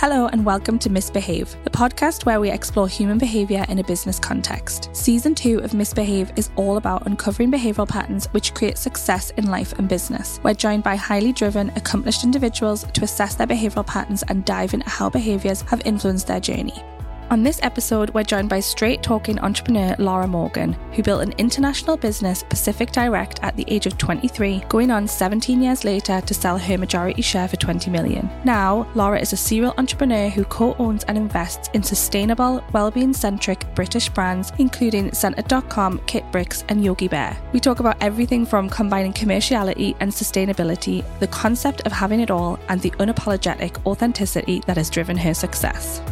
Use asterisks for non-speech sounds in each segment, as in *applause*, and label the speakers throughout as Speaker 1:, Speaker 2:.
Speaker 1: Hello, and welcome to Misbehave, the podcast where we explore human behaviour in a business context. Season 2 of Misbehave is all about uncovering behavioural patterns which create success in life and business. We're joined by highly driven, accomplished individuals to assess their behavioural patterns and dive into how behaviours have influenced their journey. On this episode, we're joined by straight talking entrepreneur Lara Morgan, who built an international business, Pacific Direct, at the age of 23, going on 17 years later to sell her majority share for 20 million. Now, Lara is a serial entrepreneur who co owns and invests in sustainable, well-being centric British brands, including Scentered.com, Kitbrix, and Yogi Bare. We talk about everything from combining commerciality and sustainability, the concept of having it all, and the unapologetic authenticity that has driven her success.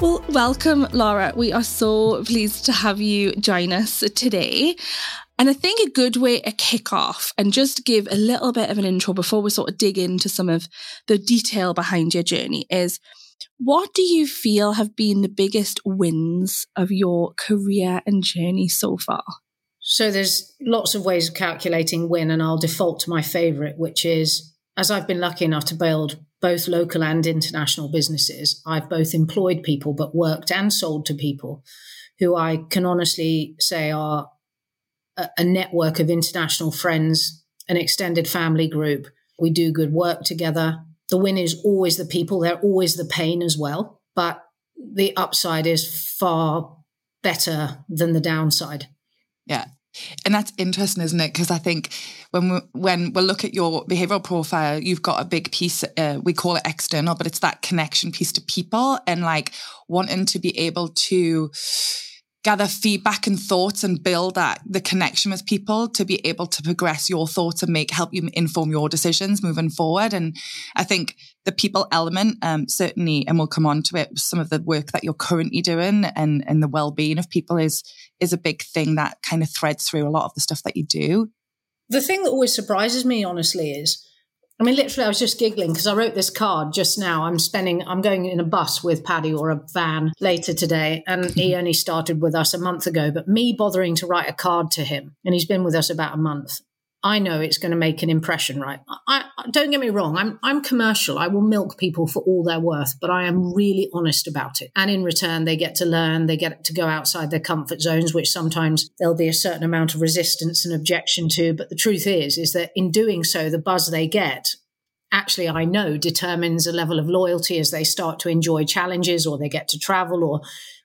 Speaker 1: Well, welcome, Lara. We are so pleased to have you join us today. And I think a good way to kick off and just give a little bit of an intro before we sort of dig into some of the detail behind your journey is what do you feel have been the biggest wins of your career and journey so far?
Speaker 2: So there's lots of ways of calculating win, and I'll default to my favorite, which is as I've been lucky enough to build both local and international businesses. I've both employed people, but worked and sold to people who I can honestly say are a, a network of international friends, an extended family group. We do good work together. The win is always the people, they're always the pain as well. But the upside is far better than the downside.
Speaker 3: Yeah. And that's interesting, isn't it? Because I think when we, when we look at your behavioral profile, you've got a big piece. Uh, we call it external, but it's that connection piece to people and like wanting to be able to gather feedback and thoughts and build that the connection with people to be able to progress your thoughts and make help you inform your decisions moving forward. And I think the people element, um, certainly, and we'll come on to it, some of the work that you're currently doing and, and the well-being of people is, is a big thing that kind of threads through a lot of the stuff that you do.
Speaker 2: The thing that always surprises me, honestly, is I mean, literally, I was just giggling because I wrote this card just now. I'm spending, I'm going in a bus with Paddy or a van later today. And he mm-hmm. only started with us a month ago. But me bothering to write a card to him, and he's been with us about a month. I know it's going to make an impression, right? I, I, don't get me wrong. I'm I'm commercial. I will milk people for all they're worth, but I am really honest about it. And in return, they get to learn. They get to go outside their comfort zones, which sometimes there'll be a certain amount of resistance and objection to. But the truth is, is that in doing so, the buzz they get actually I know determines a level of loyalty as they start to enjoy challenges or they get to travel or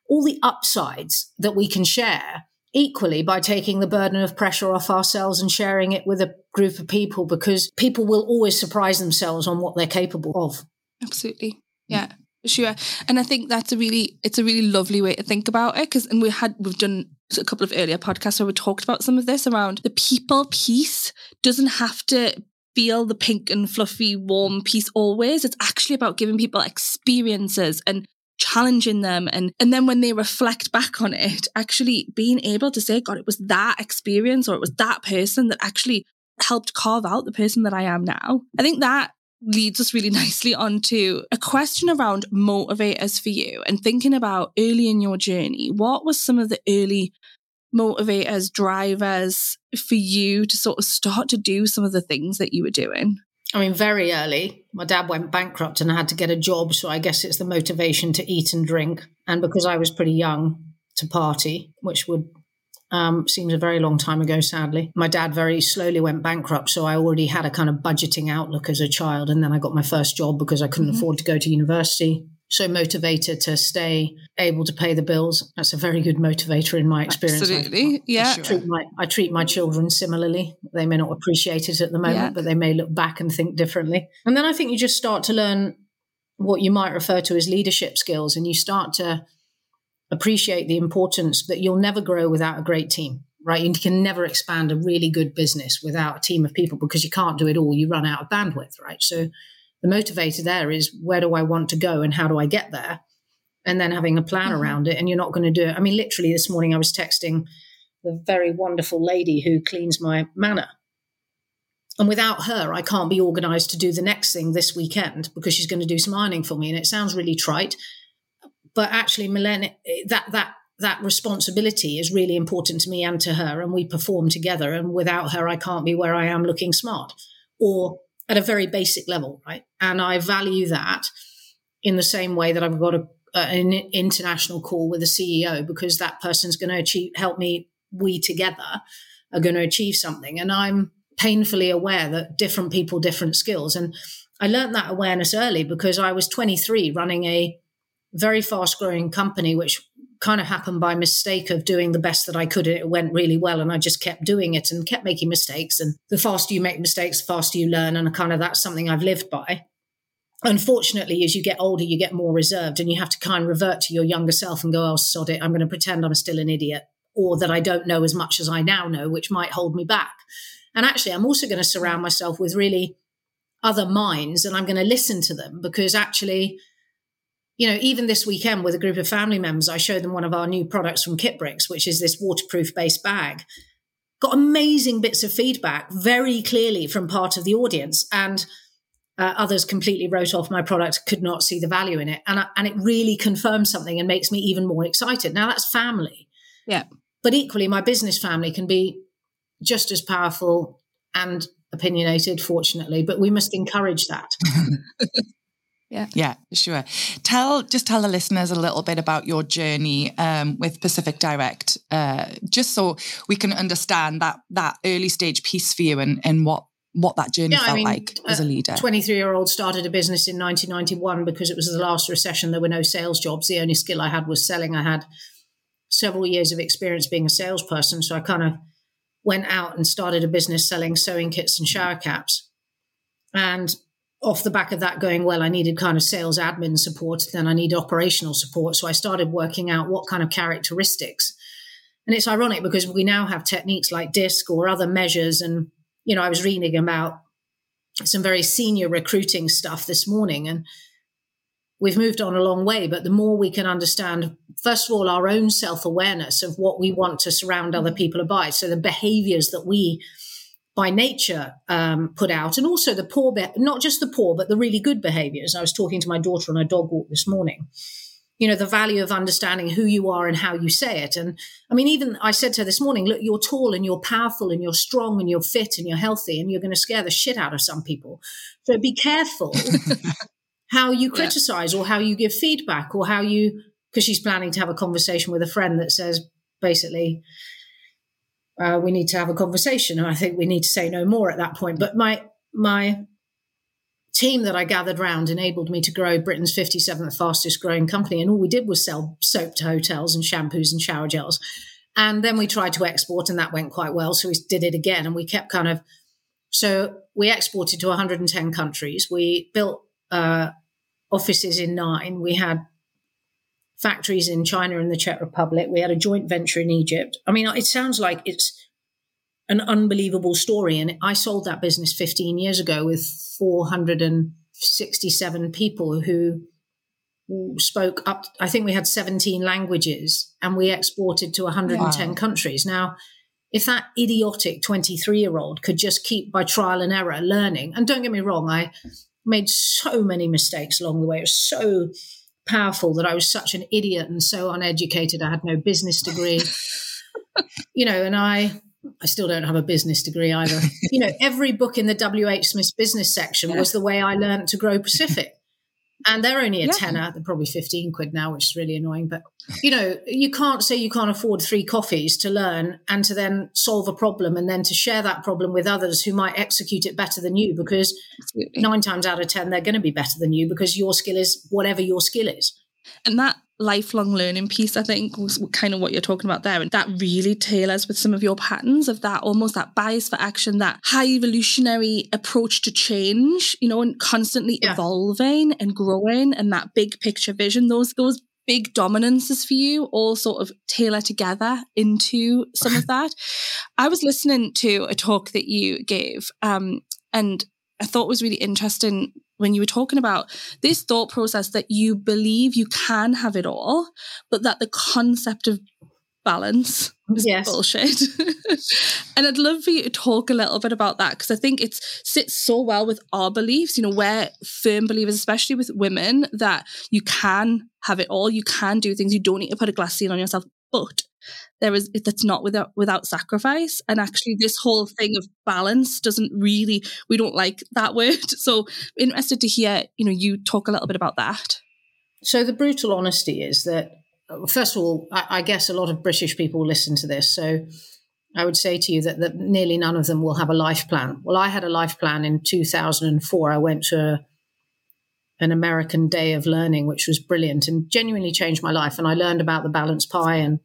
Speaker 2: all the upsides that we can share equally by taking the burden of pressure off ourselves and sharing it with a group of people because people will always surprise themselves on what they're capable of.
Speaker 1: Absolutely. Yeah. Sure. And I think that's a really it's a really lovely way to think about it because and we had we've done a couple of earlier podcasts where we talked about some of this around the people piece doesn't have to feel the pink and fluffy warm piece always it's actually about giving people experiences and challenging them. And and then when they reflect back on it actually being able to say god it was that experience or it was that person that actually helped carve out the person that i am now. I think that leads us really *laughs* nicely onto a question around motivators for you and thinking about early in your journey. What was some of the early motivators drivers for you to sort of start to do some of the things that you were doing
Speaker 2: I mean, very early, my dad went bankrupt and I had to get a job. So I guess it's the motivation to eat and drink. And because I was pretty young to party, which would um, seems a very long time ago, sadly. My dad very slowly went bankrupt, so I already had a kind of budgeting outlook as a child. And then I got my first job because I couldn't mm-hmm. afford to go to university so motivated to stay able to pay the bills. That's a very good motivator in my experience.
Speaker 1: Absolutely. I, yeah.
Speaker 2: I treat, my, I treat my children similarly. They may not appreciate it at the moment, yeah. but they may look back and think differently. And then I think you just start to learn what you might refer to as leadership skills and you start to appreciate the importance that you'll never grow without a great team right? You can never expand a really good business without a team of people because you can't do it all. You run out of bandwidth, right? So the motivator there is where do I want to go and how do I get there? And then having a plan mm-hmm. around it. And you're not going to do it. I mean, literally this morning I was texting the very wonderful lady who cleans my manor. And without her, I can't be organized to do the next thing this weekend because she's going to do some ironing for me. And it sounds really trite, but actually, Milena, that that that responsibility is really important to me and to her, and we perform together. And without her, I can't be where I am looking smart. Or at a very basic level, right? And I value that in the same way that I've got a, an international call with a CEO because that person's going to achieve, help me, we together are going to achieve something. And I'm painfully aware that different people, different skills. And I learned that awareness early because I was 23 running a very fast growing company, which kind of happened by mistake of doing the best that I could. It went really well. And I just kept doing it and kept making mistakes. And the faster you make mistakes, the faster you learn. And kind of that's something I've lived by. Unfortunately, as you get older, you get more reserved and you have to kind of revert to your younger self and go, oh, sod it. I'm going to pretend I'm still an idiot or that I don't know as much as I now know, which might hold me back. And actually, I'm also going to surround myself with really other minds and I'm going to listen to them because actually, you know, even this weekend with a group of family members, I showed them one of our new products from Kitbrix, which is this waterproof based bag. Got amazing bits of feedback very clearly from part of the audience. And uh, others completely wrote off my product, could not see the value in it. And, I, and it really confirms something and makes me even more excited. Now, that's family.
Speaker 3: Yeah.
Speaker 2: But equally, my business family can be just as powerful and opinionated, fortunately, but we must encourage that. *laughs*
Speaker 3: Yeah. Yeah, sure. Tell just tell the listeners a little bit about your journey um, with Pacific Direct, uh, just so we can understand that that early stage piece for you and and what what that journey yeah, felt I mean, like as a leader.
Speaker 2: 23 year old started a business in 1991 because it was the last recession. There were no sales jobs. The only skill I had was selling. I had several years of experience being a salesperson. So I kind of went out and started a business selling sewing kits and shower caps. And off the back of that going well, I needed kind of sales admin support. Then I need operational support. So I started working out what kind of characteristics. And it's ironic because we now have techniques like DISC or other measures. And, you know, I was reading about some very senior recruiting stuff this morning and we've moved on a long way. But the more we can understand, first of all, our own self awareness of what we want to surround other mm-hmm. people by. So the behaviors that we by nature um, put out, and also the poor, be- not just the poor, but the really good behaviors. I was talking to my daughter on a dog walk this morning. You know, the value of understanding who you are and how you say it. And I mean, even I said to her this morning, look, you're tall and you're powerful and you're strong and you're fit and you're healthy and you're going to scare the shit out of some people. So be careful *laughs* how you criticize yeah. or how you give feedback or how you, because she's planning to have a conversation with a friend that says basically, uh, we need to have a conversation. And I think we need to say no more at that point. But my my team that I gathered round enabled me to grow Britain's 57th fastest growing company. And all we did was sell soap to hotels and shampoos and shower gels. And then we tried to export, and that went quite well. So we did it again, and we kept kind of. So we exported to 110 countries. We built uh, offices in nine. We had factories in China and the Czech Republic. We had a joint venture in Egypt. I mean, it sounds like it's an unbelievable story. And I sold that business 15 years ago with 467 people who spoke up. I think we had 17 languages and we exported to 110 wow. countries. Now, if that idiotic 23 year old could just keep by trial and error learning, and don't get me wrong, I made so many mistakes along the way. It was so powerful that I was such an idiot and so uneducated. I had no business degree, *laughs* you know, and I I still don't have a business degree either. you know, every book in the WH Smith business section yeah. was the way I learned to grow Pacific and they're only a yeah. tenner. They're probably fifteen quid now, which is really annoying. But you know, you can't say you can't afford three coffees to learn and to then solve a problem and then to share that problem with others who might execute it better than you. Because Absolutely. nine times out of ten, they're going to be better than you because your skill is whatever your skill is.
Speaker 1: And that lifelong learning piece, I think, was kind of what you're talking about there. And that really tailors with some of your patterns of that almost that bias for action, that high evolutionary approach to change, you know, and constantly yeah. evolving and growing and that big picture vision. Those, those big dominances for you all sort of tailor together into some of *laughs* that. I was listening to a talk that you gave, um, and I thought was really interesting when you were talking about this thought process that you believe you can have it all, but that the concept of balance is yes. bullshit. *laughs* and I'd love for you to talk a little bit about that because I think it sits so well with our beliefs. You know, we're firm believers, especially with women, that you can have it all, you can do things, you don't need to put a glass ceiling on yourself. But there is that's not without without sacrifice and actually this whole thing of balance doesn't really we don't like that *laughs* word so interested to hear you know you talk a little bit about that
Speaker 2: so the brutal honesty is that uh, first of all I, I guess a lot of british people listen to this so I would say to you that, that nearly none of them will have a life plan. Well, I had a life plan in 2004. I went to an American day of learning, which was brilliant and genuinely changed my life. And I learned about the balanced pie and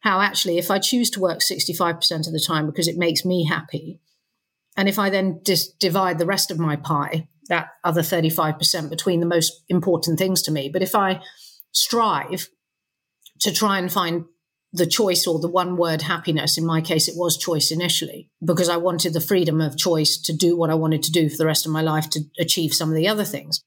Speaker 2: how actually, if I choose to work 65% of the time because it makes me happy, and if I then just divide the rest of my pie, that other 35% between the most important things to me, but if I strive to try and find the choice or the one word happiness. In my case, it was choice initially because I wanted the freedom of choice to do what I wanted to do for the rest of my life to achieve some of the other things.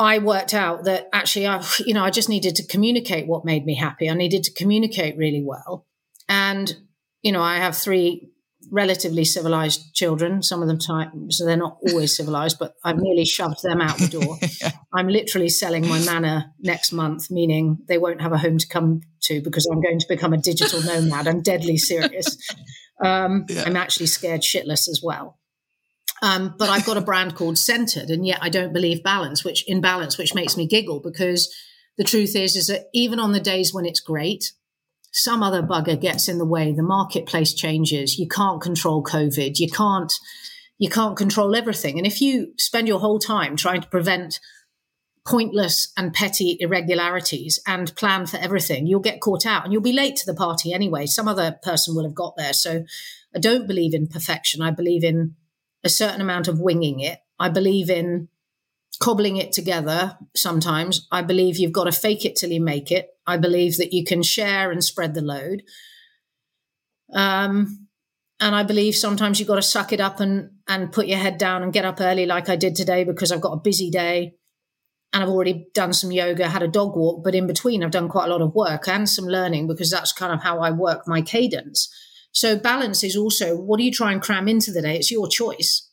Speaker 2: I worked out that actually, I, you know, I just needed to communicate what made me happy. I needed to communicate really well. And, you know, I have three relatively civilized children. Some of them time, so they're not always *laughs* civilized, but I've nearly shoved them out the door. *laughs* yeah. I'm literally selling my manor next month, meaning they won't have a home to come to because I'm going to become a digital *laughs* nomad. I'm deadly serious. Um, yeah. I'm actually scared shitless as well. Um, but I've got a brand called Scentered, and yet I don't believe balance, which in balance, which makes me giggle because the truth is, is that even on the days when it's great, some other bugger gets in the way. The marketplace changes. You can't control COVID. You can't, you can't control everything. And if you spend your whole time trying to prevent pointless and petty irregularities and plan for everything, you'll get caught out and you'll be late to the party anyway. Some other person will have got there. So I don't believe in perfection. I believe in a certain amount of winging it. I believe in cobbling it together sometimes. I believe you've got to fake it till you make it. I believe that you can share and spread the load. Um, and I believe sometimes you've got to suck it up and, and put your head down and get up early, like I did today, because I've got a busy day and I've already done some yoga, had a dog walk. But in between, I've done quite a lot of work and some learning because that's kind of how I work my cadence. So, balance is also what do you try and cram into the day? It's your choice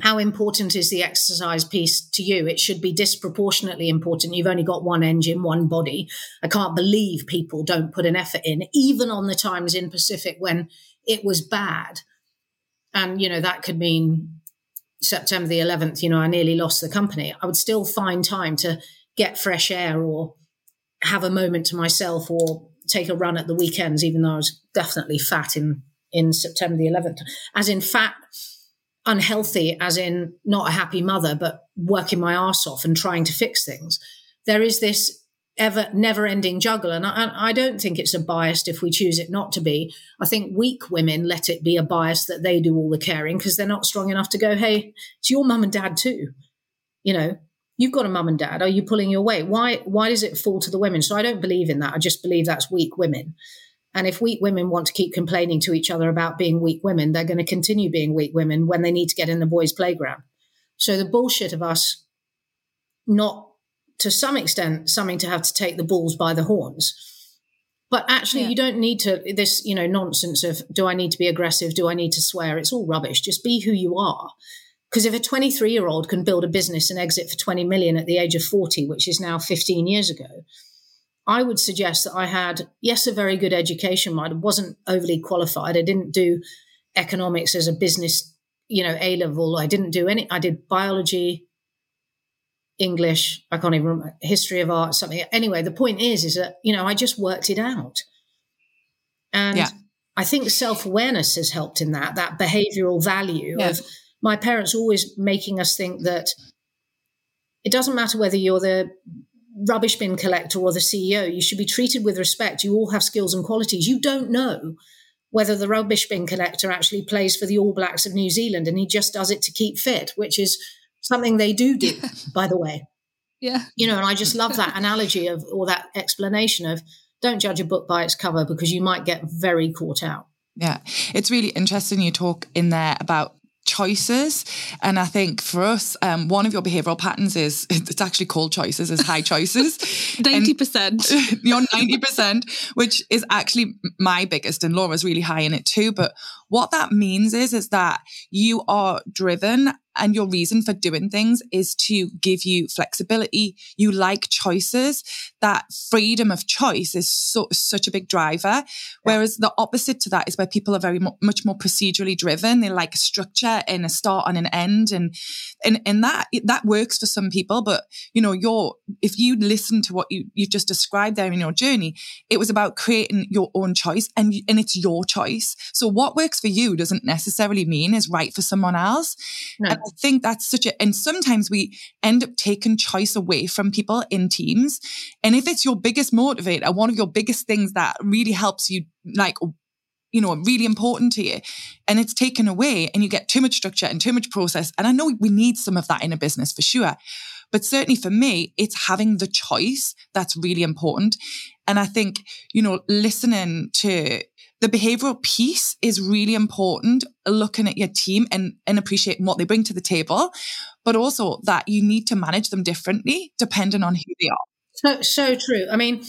Speaker 2: how important is the exercise piece to you? It should be disproportionately important. You've only got one engine, one body. I can't believe people don't put an effort in, even on the times in Pacific when it was bad. And, you know, that could mean September the 11th, you know, I nearly lost the company. I would still find time to get fresh air or have a moment to myself or take a run at the weekends, even though I was definitely fat in, in September the 11th. As in fat, unhealthy, as in not a happy mother, but working my ass off and trying to fix things. There is this ever never ending juggle. And I, I, don't think it's a bias if we choose it not to be. I think weak women let it be a bias that they do all the caring because they're not strong enough to go, hey, it's your mum and dad too. You know, you've got a mum and dad. Are you pulling your weight? Why why does it fall to the women? So I don't believe in that. I just believe that's weak women. And if weak women want to keep complaining to each other about being weak women, they're going to continue being weak women when they need to get in the boys' playground. So the bullshit of us not to some extent something to have to take the bulls by the horns. But actually, yeah. you don't need to, this, you know, nonsense of do I need to be aggressive? Do I need to swear? It's all rubbish. Just be who you are. Because if a 23 year old can build a business and exit for 20 million at the age of 40, which is now 15 years ago, I would suggest that I had, yes, a very good education. I wasn't overly qualified. I didn't do economics as a business, you know, A level. I didn't do any, I did biology, English, I can't even remember, history of art, something. Anyway, the point is, is that, you know, I just worked it out. And yeah. I think self awareness has helped in that, that behavioral value yeah. of my parents always making us think that it doesn't matter whether you're the rubbish bin collector or the CEO. You should be treated with respect. You all have skills and qualities. You don't know whether the rubbish bin collector actually plays for the All Blacks of New Zealand and he just does it to keep fit, which is something they do do, *laughs* yeah. by the way.
Speaker 1: Yeah.
Speaker 2: You know, and I just love that analogy of or that explanation of don't judge a book by its cover because you might get very caught out.
Speaker 3: Yeah. It's really interesting you talk in there about choices. And I think for us, um, one of your behavioral patterns is *laughs* it's actually called choices, is high choices. *laughs*
Speaker 1: 90%. *laughs*
Speaker 3: you're 90%, which is actually my biggest, and Laura's really high in it too. But what that means is, is that you are driven and your reason for doing things is to give you flexibility. You like choices. That freedom of choice is so, such a big driver. Yeah. Whereas the opposite to that is where people are very mo- much more procedurally driven. They like a structure and a start and an end. And, and, and that, that works for some people. But, you know, you're, if you listen to what you, you just described there in your journey, it was about creating your own choice and, and it's your choice. So what works for you doesn't necessarily mean is right for someone else. No. I think that's such a, and sometimes we end up taking choice away from people in teams. And if it's your biggest motivator, one of your biggest things that really helps you, like, you know, really important to you, and it's taken away and you get too much structure and too much process. And I know we need some of that in a business for sure. But certainly for me, it's having the choice that's really important. And I think, you know, listening to the behavioral piece is really important looking at your team and, and appreciating what they bring to the table, but also that you need to manage them differently depending on who they are.
Speaker 2: So, so true. I mean,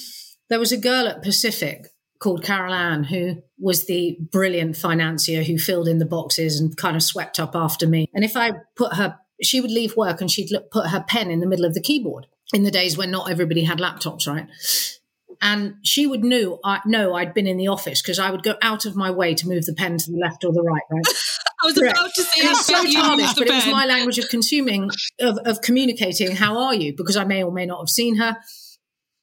Speaker 2: there was a girl at Pacific called Carol Ann who was the brilliant financier who filled in the boxes and kind of swept up after me. And if I put her, she would leave work and she'd put her pen in the middle of the keyboard in the days when not everybody had laptops, right? And she would know I know I'd been in the office because I would go out of my way to move the pen to the left or the right. Right. *laughs*
Speaker 1: I was Correct. about to say
Speaker 2: it's so childish, but pen. it was my language of consuming, of, of communicating. How are you? Because I may or may not have seen her.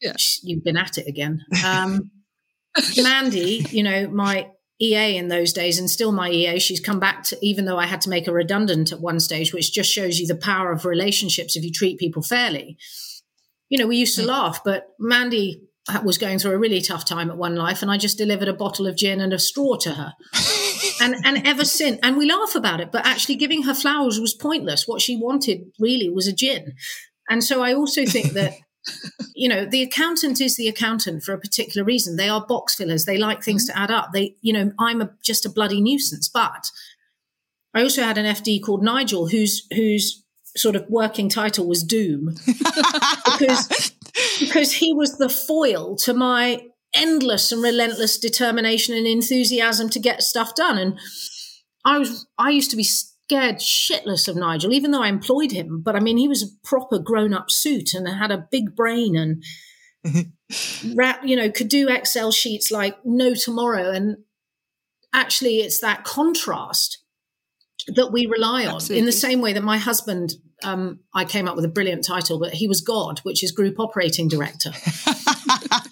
Speaker 2: Yeah. You've been at it again. Um, *laughs* Mandy, you know, my EA in those days and still my EA. She's come back to, even though I had to make her redundant at one stage, which just shows you the power of relationships if you treat people fairly. You know, we used to mm. laugh, but Mandy was going through a really tough time at One Life, and I just delivered a bottle of gin and a straw to her. *laughs* and and ever since, and we laugh about it, but actually giving her flowers was pointless. What she wanted really was a gin. And so I also think that *laughs* you know the accountant is the accountant for a particular reason. They are box fillers. They like things mm-hmm. to add up. They you know I'm a, just a bloody nuisance. But I also had an FD called Nigel, whose whose sort of working title was Doom, *laughs* because because he was the foil to my endless and relentless determination and enthusiasm to get stuff done. And I was, I used to be scared shitless of Nigel, even though I employed him. But I mean, he was a proper grown up suit and had a big brain and, *laughs* you know, could do Excel sheets like no tomorrow. And actually, it's that contrast that we rely on Absolutely. in the same way that my husband um, I came up with a brilliant title, but he was God, which is Group Operating Director. *laughs*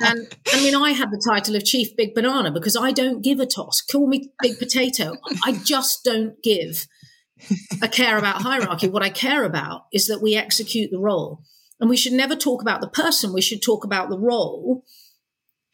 Speaker 2: and I mean, I had the title of Chief Big Banana because I don't give a toss. Call me Big Potato. I just don't give a care about hierarchy. What I care about is that we execute the role. And we should never talk about the person, we should talk about the role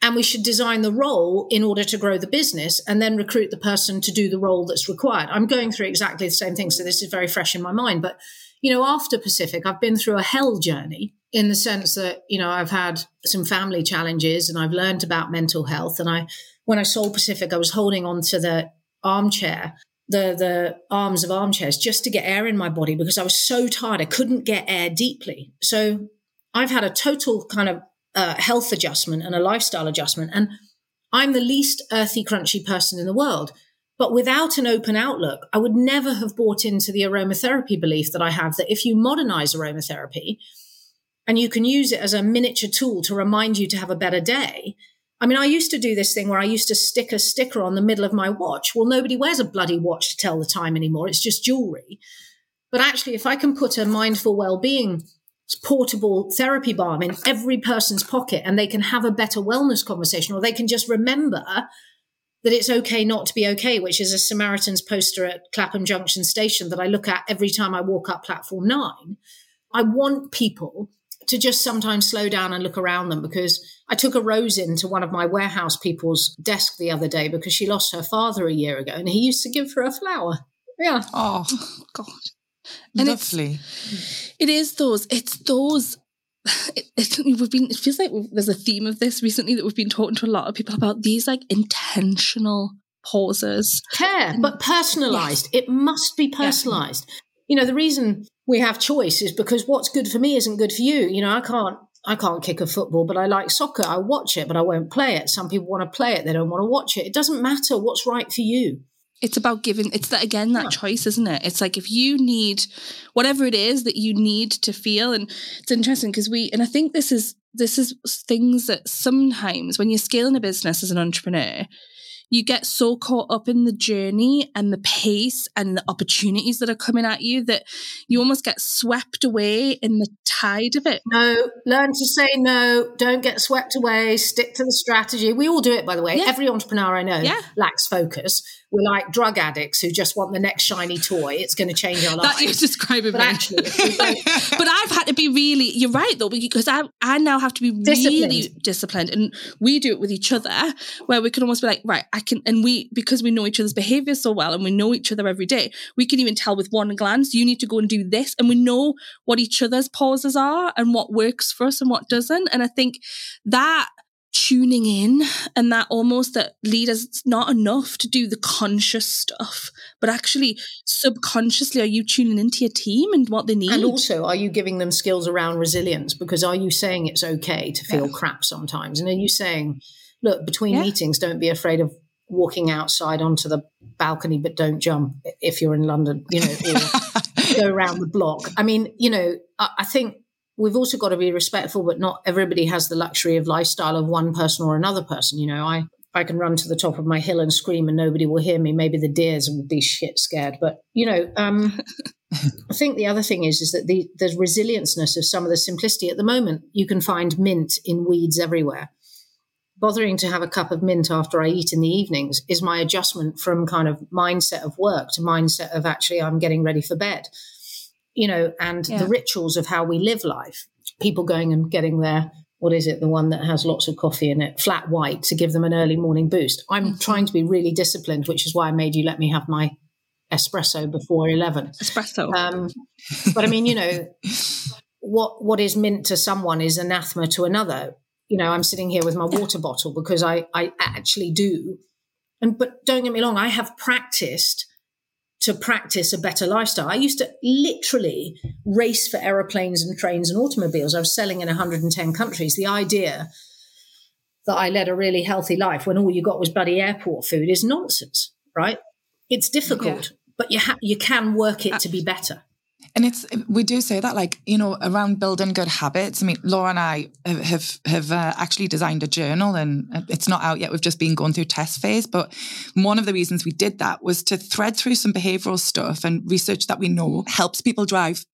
Speaker 2: and we should design the role in order to grow the business and then recruit the person to do the role that's required. I'm going through exactly the same thing. So this is very fresh in my mind. But, you know, after Pacific, I've been through a hell journey in the sense that, you know, I've had some family challenges and I've learned about mental health. And I, when I sold Pacific, I was holding on to the armchair the the arms of armchairs just to get air in my body because I was so tired I couldn't get air deeply. So I've had a total kind of a health adjustment and a lifestyle adjustment. And I'm the least earthy, crunchy person in the world. But without an open outlook, I would never have bought into the aromatherapy belief that I have that if you modernize aromatherapy and you can use it as a miniature tool to remind you to have a better day. I mean, I used to do this thing where I used to stick a sticker on the middle of my watch. Well, nobody wears a bloody watch to tell the time anymore. It's just jewelry. But actually, if I can put a mindful well-being portable therapy balm in every person's pocket and they can have a better wellness conversation or they can just remember that it's okay not to be okay, which is a Samaritan's poster at Clapham Junction Station that I look at every time I walk up platform nine. I want people to just sometimes slow down and look around them because I took a rose into one of my warehouse people's desk the other day because she lost her father a year ago and he used to give her a flower. Yeah.
Speaker 3: Oh, God. And Lovely.
Speaker 1: it is those, it's those *sighs* it, it, we've been it feels like there's a theme of this recently that we've been talking to a lot of people about these like intentional pauses.
Speaker 2: Care but personalized. Yes. it must be personalized. You know the reason we have choice is because what's good for me isn't good for you. You know i can't i can't kick a football but i like soccer. I watch it but i won't play it. Some people want to play it they don't want to watch it. It doesn't matter what's right for you
Speaker 1: it's about giving it's that again that yeah. choice isn't it it's like if you need whatever it is that you need to feel and it's interesting because we and i think this is this is things that sometimes when you're scaling a business as an entrepreneur you get so caught up in the journey and the pace and the opportunities that are coming at you that you almost get swept away in the tide of it.
Speaker 2: No, learn to say no. Don't get swept away. Stick to the strategy. We all do it, by the way. Yeah. Every entrepreneur I know yeah. lacks focus. We're like drug addicts who just want the next shiny toy. It's going to change our lives.
Speaker 1: That you're describing
Speaker 2: but
Speaker 1: me.
Speaker 2: Actually, *laughs*
Speaker 1: but I've had to be really. You're right though, because I I now have to be disciplined. really disciplined, and we do it with each other, where we can almost be like, right, I can, and we because we know each other's behavior so well, and we know each other every day, we can even tell with one glance, you need to go and do this, and we know what each other's pauses are and what works for us and what doesn't, and I think that tuning in and that almost that leaders it's not enough to do the conscious stuff but actually subconsciously are you tuning into your team and what they need
Speaker 2: and also are you giving them skills around resilience because are you saying it's okay to feel yeah. crap sometimes and are you saying look between yeah. meetings don't be afraid of walking outside onto the balcony but don't jump if you're in london you know *laughs* go around the block i mean you know I, I think we've also got to be respectful, but not everybody has the luxury of lifestyle of one person or another person. You know, I I can run to the top of my hill and scream and nobody will hear me. Maybe the deers will be shit scared. But, you know, um, *laughs* I think the other thing is, is that the, the resilienceness of some of the simplicity at the moment, you can find mint in weeds everywhere. Bothering to have a cup of mint after I eat in the evenings is my adjustment from kind of mindset of work to mindset of actually I'm getting ready for bed you know, and yeah. the rituals of how we live life. People going and getting their, what is it, the one that has lots of coffee in it, flat white to give them an early morning boost. I'm mm-hmm. trying to be really disciplined, which is why I made you let me have my espresso before 11.
Speaker 1: Espresso.
Speaker 2: Um, but I mean, you know, what what is mint to someone is anathema to another. You know, I'm sitting here with my water bottle because I, I actually do. And but don't get me wrong, I have practiced to practice a better lifestyle. I used to literally race for aeroplanes and trains and automobiles. I was selling in 110 countries. The idea that I led a really healthy life when all you got was bloody airport food is nonsense, right? It's difficult, yeah. but you ha- you can work it to be better.
Speaker 3: And it's we do say that like you know around building good habits. I mean, Laura and I have have uh, actually designed a journal, and it's not out yet. We've just been going through test phase. But one of the reasons we did that was to thread through some behavioural stuff and research that we know helps people drive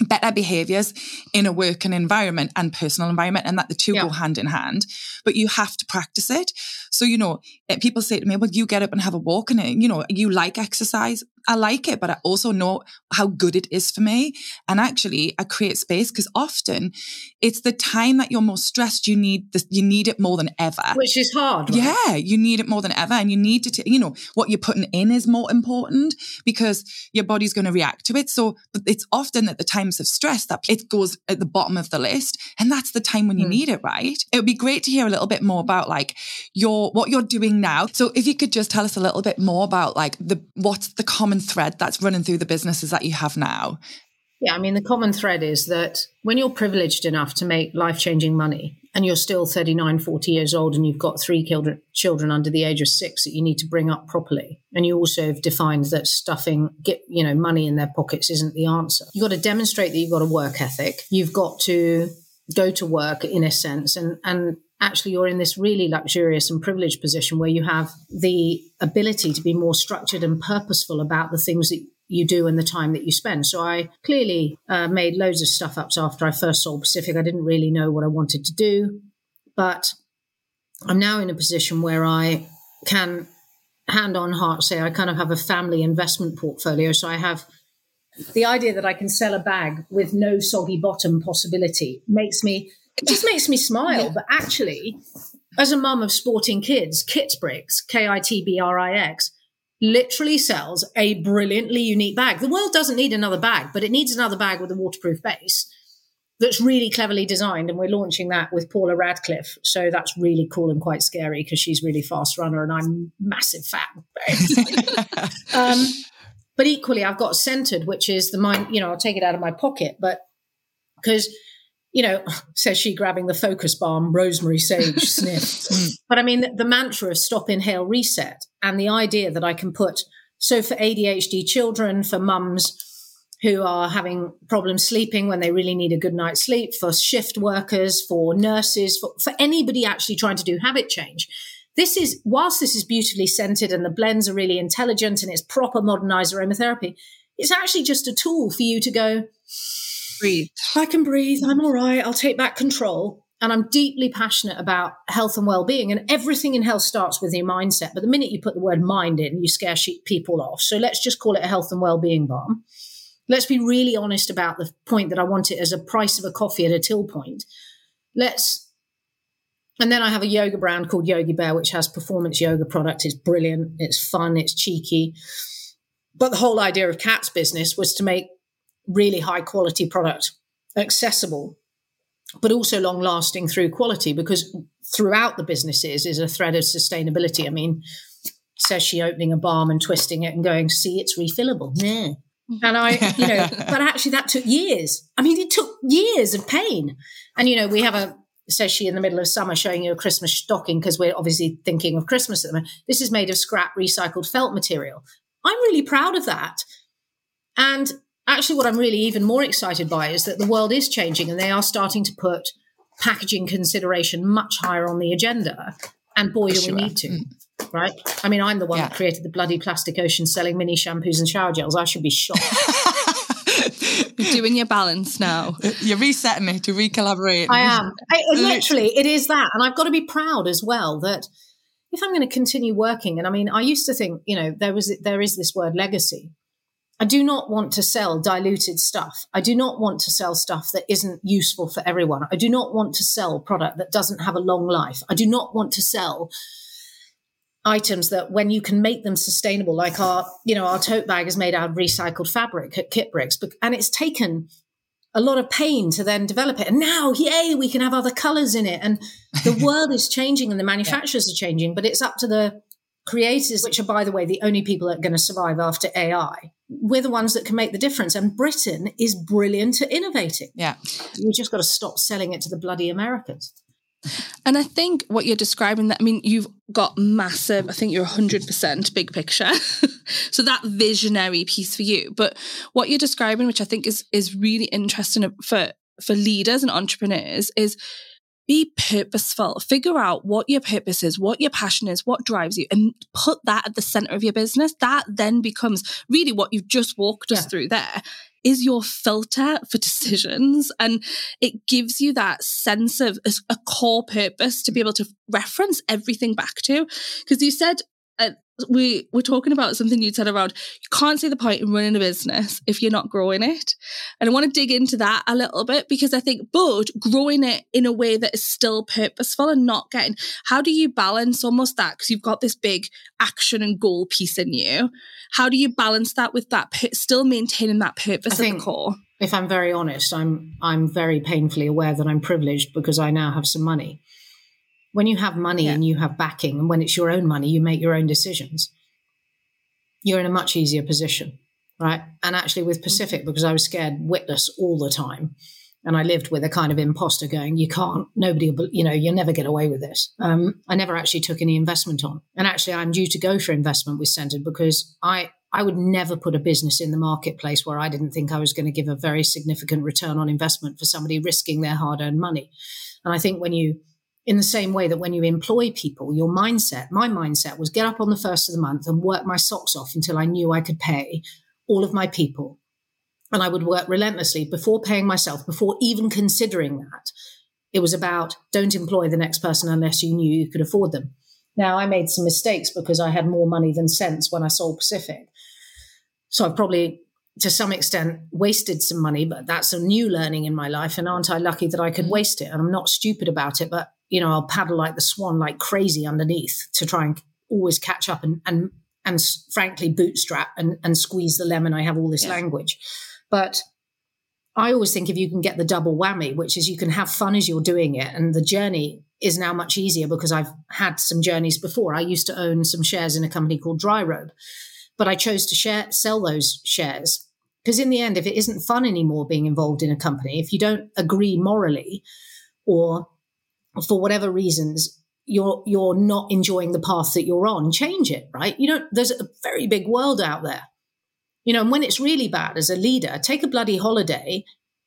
Speaker 3: better behaviors in a working environment and personal environment and that the two yeah. go hand in hand but you have to practice it so you know eh, people say to me well you get up and have a walk and you know you like exercise I like it, but I also know how good it is for me. And actually, I create space because often it's the time that you're most stressed. You need this, you need it more than ever,
Speaker 2: which is hard. Right?
Speaker 3: Yeah, you need it more than ever, and you need to, t- you know, what you're putting in is more important because your body's going to react to it. So it's often at the times of stress that it goes at the bottom of the list, and that's the time when you mm. need it. Right? It would be great to hear a little bit more about like your what you're doing now. So if you could just tell us a little bit more about like the what's the common thread that's running through the businesses that you have now?
Speaker 2: Yeah, I mean, the common thread is that when you're privileged enough to make life changing money and you're still 39, 40 years old and you've got three children under the age of six that you need to bring up properly, and you also have defined that stuffing, get, you know, money in their pockets isn't the answer. You've got to demonstrate that you've got a work ethic. You've got to go to work in a sense and, and actually you're in this really luxurious and privileged position where you have the ability to be more structured and purposeful about the things that you do and the time that you spend. So I clearly uh, made loads of stuff ups after I first sold Pacific. I didn't really know what I wanted to do, but I'm now in a position where I can hand on heart say I kind of have a family investment portfolio. So I have the idea that I can sell a bag with no soggy bottom possibility makes me it just makes me smile. Yeah. But actually, as a mum of sporting kids, Kitbrix, K I T B R I X, literally sells a brilliantly unique bag. The world doesn't need another bag, but it needs another bag with a waterproof base that's really cleverly designed. And we're launching that with Paula Radcliffe. So that's really cool and quite scary because she's really fast runner and I'm massive fan. *laughs* um, but equally, I've got Scentered, which is the mind, you know, I'll take it out of my pocket, but because you know, *sighs* says she grabbing the focus balm, rosemary, sage, *laughs* sniff. Mm. but I mean, the, the mantra of stop, inhale, reset, and the idea that I can put So for ADHD children, for mums who are having problems sleeping when they really need a good night's sleep, for shift workers, for nurses, for, for anybody actually trying to do habit change. This is, whilst this is beautifully scented and the blends are really intelligent and it's proper modernized aromatherapy, it's actually just a tool for you to go,
Speaker 3: breathe.
Speaker 2: I can breathe. I'm mm. all right. I'll take back control. And I'm deeply passionate about health and well being. And everything in health starts with your mindset. But the minute you put the word mind in, you scare people off. So let's just call it a health and well being balm. Let's be really honest about the point that I want it as a price of a coffee at a till point. Let's, and then I have a yoga brand called Yogi Bare, which has performance yoga product. It's brilliant. It's fun. It's cheeky. But the whole idea of Kat's business was to make really high quality product accessible, but also long lasting through quality because throughout the businesses is a thread of sustainability. I mean, says she opening a balm and twisting it and going, see, it's refillable. Yeah. And I, you know, *laughs* but actually that took years. I mean, it took years of pain. And, you know, we have a, says she in the middle of summer showing you a Christmas stocking because we're obviously thinking of Christmas at the moment. This is made of scrap recycled felt material. I'm really proud of that. And actually, what I'm really even more excited by is that the world is changing and they are starting to put packaging consideration much higher on the agenda. And boy, do sure. we need to. Mm right? I mean, I'm the one yeah. that created the bloody plastic ocean selling mini shampoos and shower gels. I should be shocked. *laughs*
Speaker 1: You're doing your balance now.
Speaker 3: You're resetting it to recollaborate.
Speaker 2: I am. I, literally, it is that. And I've got to be proud as well that if I'm going to continue working, and I mean, I used to think, you know, there was there is this word legacy. I do not want to sell diluted stuff. I do not want to sell stuff that isn't useful for everyone. I do not want to sell product that doesn't have a long life. I do not want to sell items that when you can make them sustainable, like our, you know, our tote bag is made out of recycled fabric at Kitbrix, and it's taken a lot of pain to then develop it. And now, yay, we can have other colors in it. And the *laughs* world is changing and the manufacturers yeah. are changing, but it's up to the creators, which are, by the way, the only people that are going to survive after AI. We're the ones that can make the difference. And Britain is brilliant at innovating.
Speaker 3: Yeah.
Speaker 2: We just got to stop selling it to the bloody Americans.
Speaker 1: And I think what you're describing that I mean you've got massive I think you're 100% big picture. *laughs* so that visionary piece for you. But what you're describing which I think is is really interesting for for leaders and entrepreneurs is be purposeful. Figure out what your purpose is, what your passion is, what drives you, and put that at the center of your business. That then becomes really what you've just walked us yeah. through there is your filter for *laughs* decisions. And it gives you that sense of a, a core purpose to be able to reference everything back to. Because you said uh, we we're talking about something you said around you can't see the point in running a business if you're not growing it. And i want to dig into that a little bit because i think but growing it in a way that is still purposeful and not getting how do you balance almost that because you've got this big action and goal piece in you how do you balance that with that still maintaining that purpose at the core?
Speaker 2: if i'm very honest i'm i'm very painfully aware that i'm privileged because i now have some money when you have money yeah. and you have backing, and when it's your own money, you make your own decisions, you're in a much easier position, right? And actually, with Pacific, mm-hmm. because I was scared witless all the time, and I lived with a kind of imposter going, you can't, nobody, will, you know, you'll never get away with this. Um, I never actually took any investment on. And actually, I'm due to go for investment with Scentered because I, I would never put a business in the marketplace where I didn't think I was going to give a very significant return on investment for somebody risking their hard earned money. And I think when you, in the same way that when you employ people, your mindset, my mindset was get up on the first of the month and work my socks off until I knew I could pay all of my people. And I would work relentlessly before paying myself, before even considering that. It was about don't employ the next person unless you knew you could afford them. Now, I made some mistakes because I had more money than sense when I sold Pacific. So I've probably to some extent wasted some money, but that's a new learning in my life. And aren't I lucky that I could mm. waste it? And I'm not stupid about it, but you know, I'll paddle like the swan like crazy underneath to try and always catch up and and and frankly bootstrap and, and squeeze the lemon. I have all this yeah. language. But I always think if you can get the double whammy, which is you can have fun as you're doing it, and the journey is now much easier because I've had some journeys before. I used to own some shares in a company called Dryrobe, but I chose to share sell those shares because in the end, if it isn't fun anymore being involved in a company, if you don't agree morally or for whatever reasons, you're you're not enjoying the path that you're on change it right? You don't there's a very big world out there. You know and when it's really bad as a leader take a bloody holiday.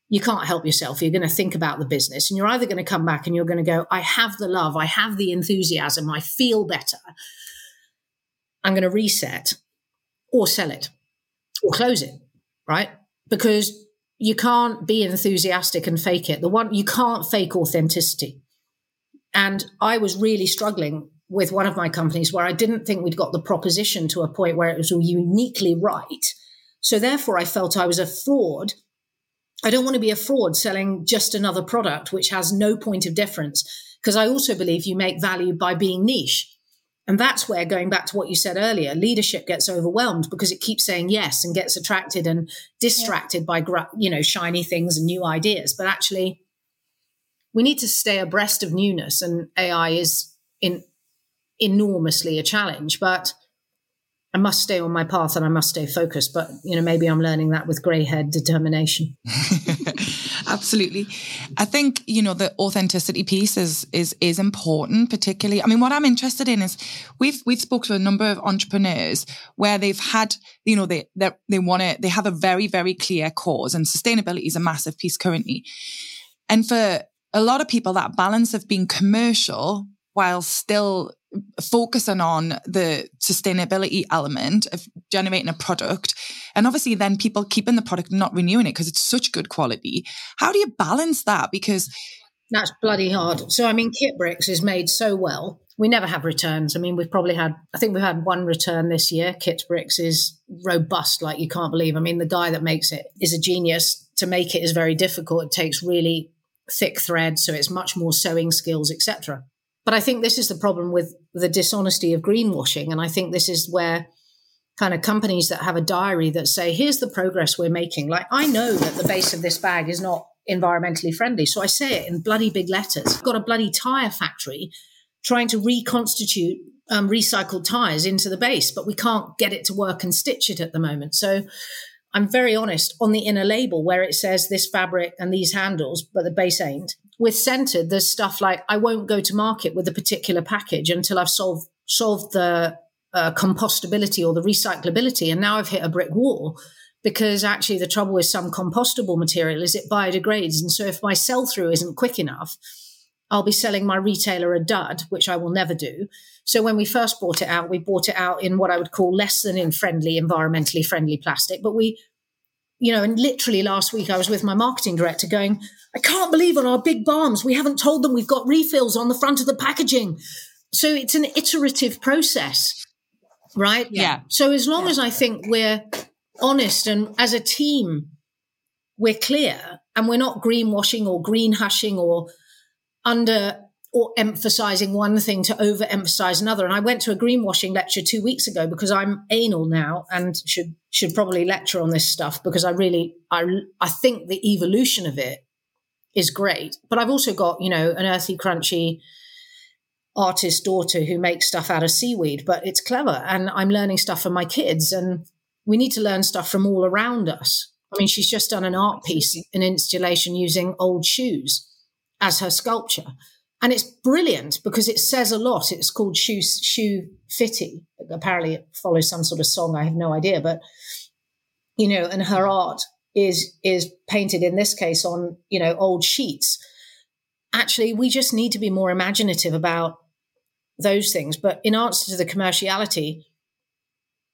Speaker 2: You can't help yourself. You're going to think about the business and you're either going to come back and you're going to go i have the love i have the enthusiasm i feel better. I'm going to reset or sell it or close it right? Because you can't be enthusiastic and fake it. The one you can't fake authenticity and I was really struggling with one of my companies where I didn't think we'd got the proposition to a point where it was uniquely right. So therefore, I felt I was a fraud. I don't want to be a fraud selling just another product which has no point of difference because I also believe you make value by being niche. And that's where, going back to what you said earlier, leadership gets overwhelmed because it keeps saying yes and gets attracted and distracted yeah. by, you know, shiny things and new ideas. But actually, we need to stay abreast of newness, and AI is in enormously a challenge. But I must stay on my path and I must stay focused. But you know, maybe I'm learning that with grey head determination. *laughs*
Speaker 3: Absolutely. I think, you know, the authenticity piece is is is important, particularly. I mean, what I'm interested in is we've we've spoke to a number of entrepreneurs where they've had, you know, they, they want to they have a very, very clear cause and sustainability is a massive piece currently. And for a lot of people that balance of being commercial while still focusing on the sustainability element of generating a product and obviously then people keeping the product not renewing it because it's such good quality. How do you balance that? Because
Speaker 2: that's bloody hard. So i mean Kitbrix is made so well. We never have returns. I mean we've probably had i think we've had one return this year. Kitbrix is robust like you can't believe. I mean the guy that makes it is a genius. To make it is very difficult. It takes really thick thread, so it's much more sewing skills, etc. But I think this is the problem with the dishonesty of greenwashing, and I think this is where kind of companies that have a diary that say, "Here's the progress we're making." Like I know that the base of this bag is not environmentally friendly, so I say it in bloody big letters. I've got a bloody tire factory trying to reconstitute um, recycled tires into the base, but we can't get it to work and stitch it at the moment. So I'm very honest on the inner label where it says this fabric and these handles, but the base ain't. With Scentered, there's stuff like I won't go to market with a particular package until I've solved solved the uh, compostability or the recyclability. And now I've hit a brick wall because actually the trouble with some compostable material is it biodegrades. And so if my sell through isn't quick enough, I'll be selling my retailer a dud, which I will never do. So when we first brought it out, we bought it out in what I would call less than in friendly, environmentally friendly plastic. But we, you know, and literally last week I was with my marketing director going, I can't believe on our big bombs, we haven't told them we've got refills on the front of the packaging. So it's an iterative process, right?
Speaker 3: Yeah.
Speaker 2: So as long yeah. as I think we're honest and as a team, we're clear and we're not greenwashing or green hushing or under or emphasizing one thing to overemphasize another. And I went to a greenwashing lecture two weeks ago because I'm anal now and should should probably lecture on this stuff because I really I I think the evolution of it is great. But I've also got you know an earthy, crunchy artist daughter who makes stuff out of seaweed, but it's clever, and I'm learning stuff from my kids, and we need to learn stuff from all around us. I mean, she's just done an art piece, an installation using old shoes as her sculpture. And it's brilliant because it says a lot. It's called Shoe, Shoe Fitty. Apparently, it follows some sort of song. I have no idea. But, you know, and her art is is painted in this case on, you know, old sheets. Actually, we just need to be more imaginative about those things. But in answer to the commerciality,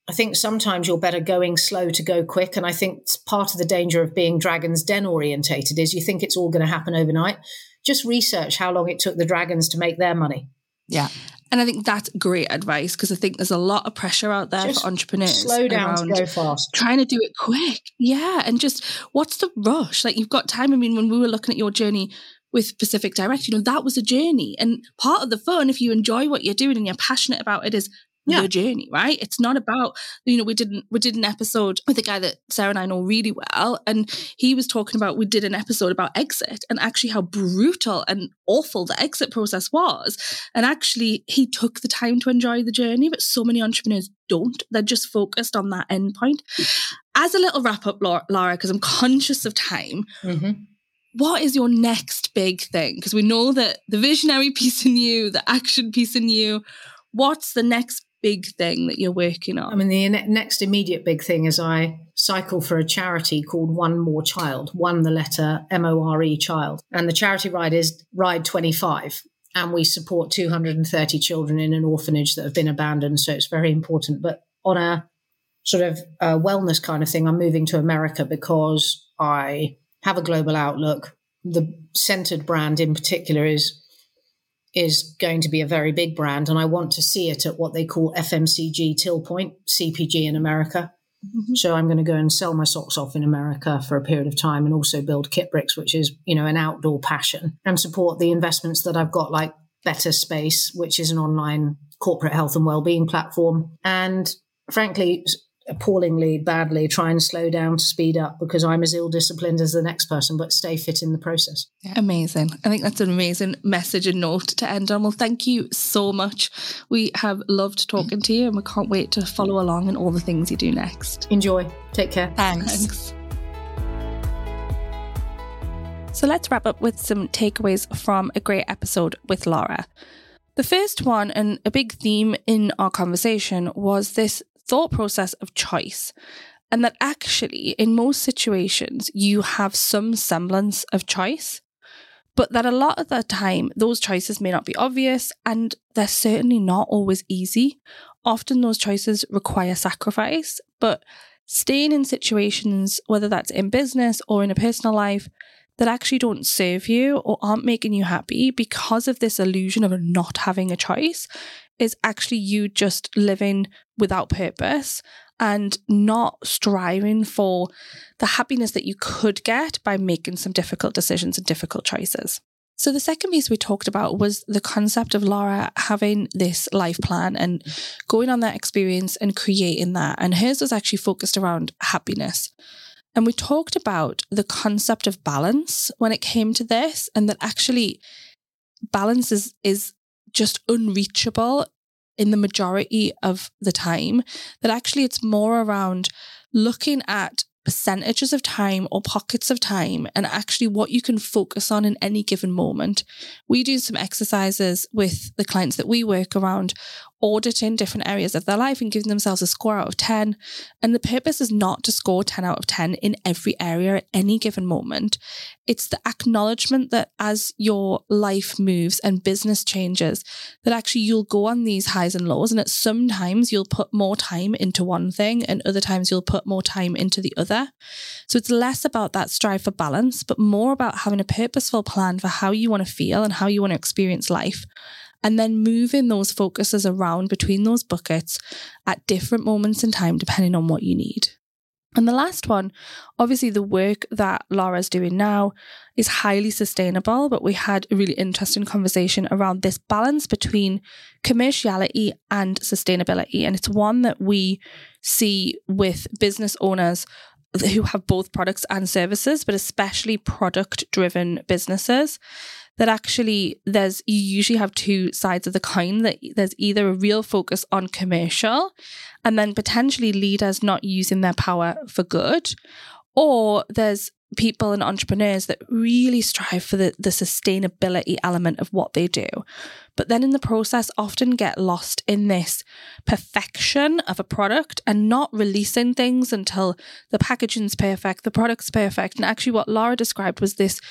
Speaker 2: I think sometimes you're better going slow to go quick. And I think part of the danger of being Dragon's Den orientated is you think it's all going to happen overnight just research how long it took the dragons to make their money.
Speaker 3: Yeah.
Speaker 1: And I think that's great advice because I think there's a lot of pressure out there just for entrepreneurs.
Speaker 2: Slow down to go fast.
Speaker 1: Trying to do it quick. Yeah. And just what's the rush? Like you've got time. I mean, when we were looking at your journey with Pacific Direct, you know, that was a journey. And part of the fun, if you enjoy what you're doing and you're passionate about it, is yeah. the journey, right? It's not about, you know, we didn't we did an episode with a guy that Sarah and I know really well. And he was talking about we did an episode about exit and actually how brutal and awful the exit process was. And actually he took the time to enjoy the journey, but so many entrepreneurs don't. They're just focused on that end point. As a little wrap up, Laura, because I'm conscious of time. Mm-hmm what is your next big thing? Because we know that the visionary piece in you, the action piece in you, what's the next big thing that you're working on?
Speaker 2: I mean, the next immediate big thing is I cycle for a charity called One More Child, one the letter M O R E child. And the charity ride is Ride 25. And we support 230 children in an orphanage that have been abandoned. So it's very important. But on a sort of uh, wellness kind of thing, I'm moving to America because I have a global outlook. The Scentered brand in particular is is going to be a very big brand, and I want to see it at what they call FMCG till point CPG in America. Mm-hmm. So I'm going to go and sell my socks off in America for a period of time, and also build Kitbrix, which is you know an outdoor passion, and support the investments that I've got, like Better Space, which is an online corporate health and well-being platform, and frankly appallingly badly try and slow down to speed up because I'm as ill disciplined as the next person, but stay fit in the process.
Speaker 1: Yeah. Amazing. I think that's an amazing message and note to end on. Well, thank you so much. We have loved talking to you and we can't wait to follow along in all the things you do next.
Speaker 2: Enjoy. Take care.
Speaker 3: Thanks. Thanks.
Speaker 1: So let's wrap up with some takeaways from a great episode with Laura. The first one, and a big theme in our conversation, was this thought process of choice. And that actually, in most situations, you have some semblance of choice, but that a lot of the time, those choices may not be obvious and they're certainly not always easy. Often, those choices require sacrifice, but staying in situations, whether that's in business or in a personal life, that actually don't serve you or aren't making you happy because of this illusion of not having a choice is actually you just living without purpose and not striving for the happiness that you could get by making some difficult decisions and difficult choices. So, the second piece we talked about was the concept of Laura having this life plan and going on that experience and creating that. And hers was actually focused around happiness. And we talked about the concept of balance when it came to this, and that actually balance is, is just unreachable in the majority of the time, that actually it's more around looking at percentages of time or pockets of time and actually what you can focus on in any given moment. We do some exercises with the clients that we work around auditing different areas of their life and giving themselves a score out of 10. And the purpose is not to score 10 out of 10 in every area at any given moment. It's the acknowledgement that as your life moves and business changes, that actually you'll go on these highs and lows. And that sometimes you'll put more time into one thing and other times you'll put more time into the other. So it's less about that strive for balance, but more about having a purposeful plan for how you want to feel and how you want to experience life and then moving those focuses around between those buckets at different moments in time, depending on what you need. And the last one, obviously, the work that Laura's doing now is highly sustainable, but we had a really interesting conversation around this balance between commerciality and sustainability. And it's one that we see with business owners who have both products and services, but especially product driven businesses that actually there's you usually have two sides of the coin that there's either a real focus on commercial and then potentially leaders not using their power for good or there's people and entrepreneurs that really strive for the, the sustainability element of what they do. But then in the process, often get lost in this perfection of a product and not releasing things until the packaging's perfect, the product's perfect. And actually, what Laura described was this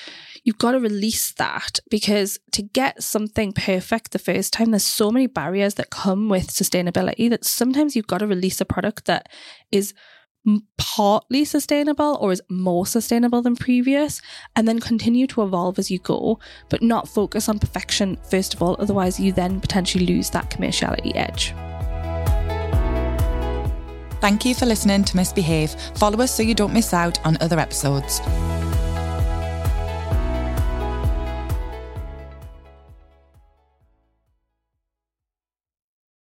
Speaker 1: you've got to release that because to get something perfect the first time, there's so many barriers that come with sustainability that sometimes you've got to release a product that is partly sustainable or is more sustainable than previous and then continue to evolve as you go but not focus on perfection first of all otherwise you then potentially lose that commerciality edge
Speaker 3: Thank you for listening to Misbehave. Follow us so you don't miss out on other episodes.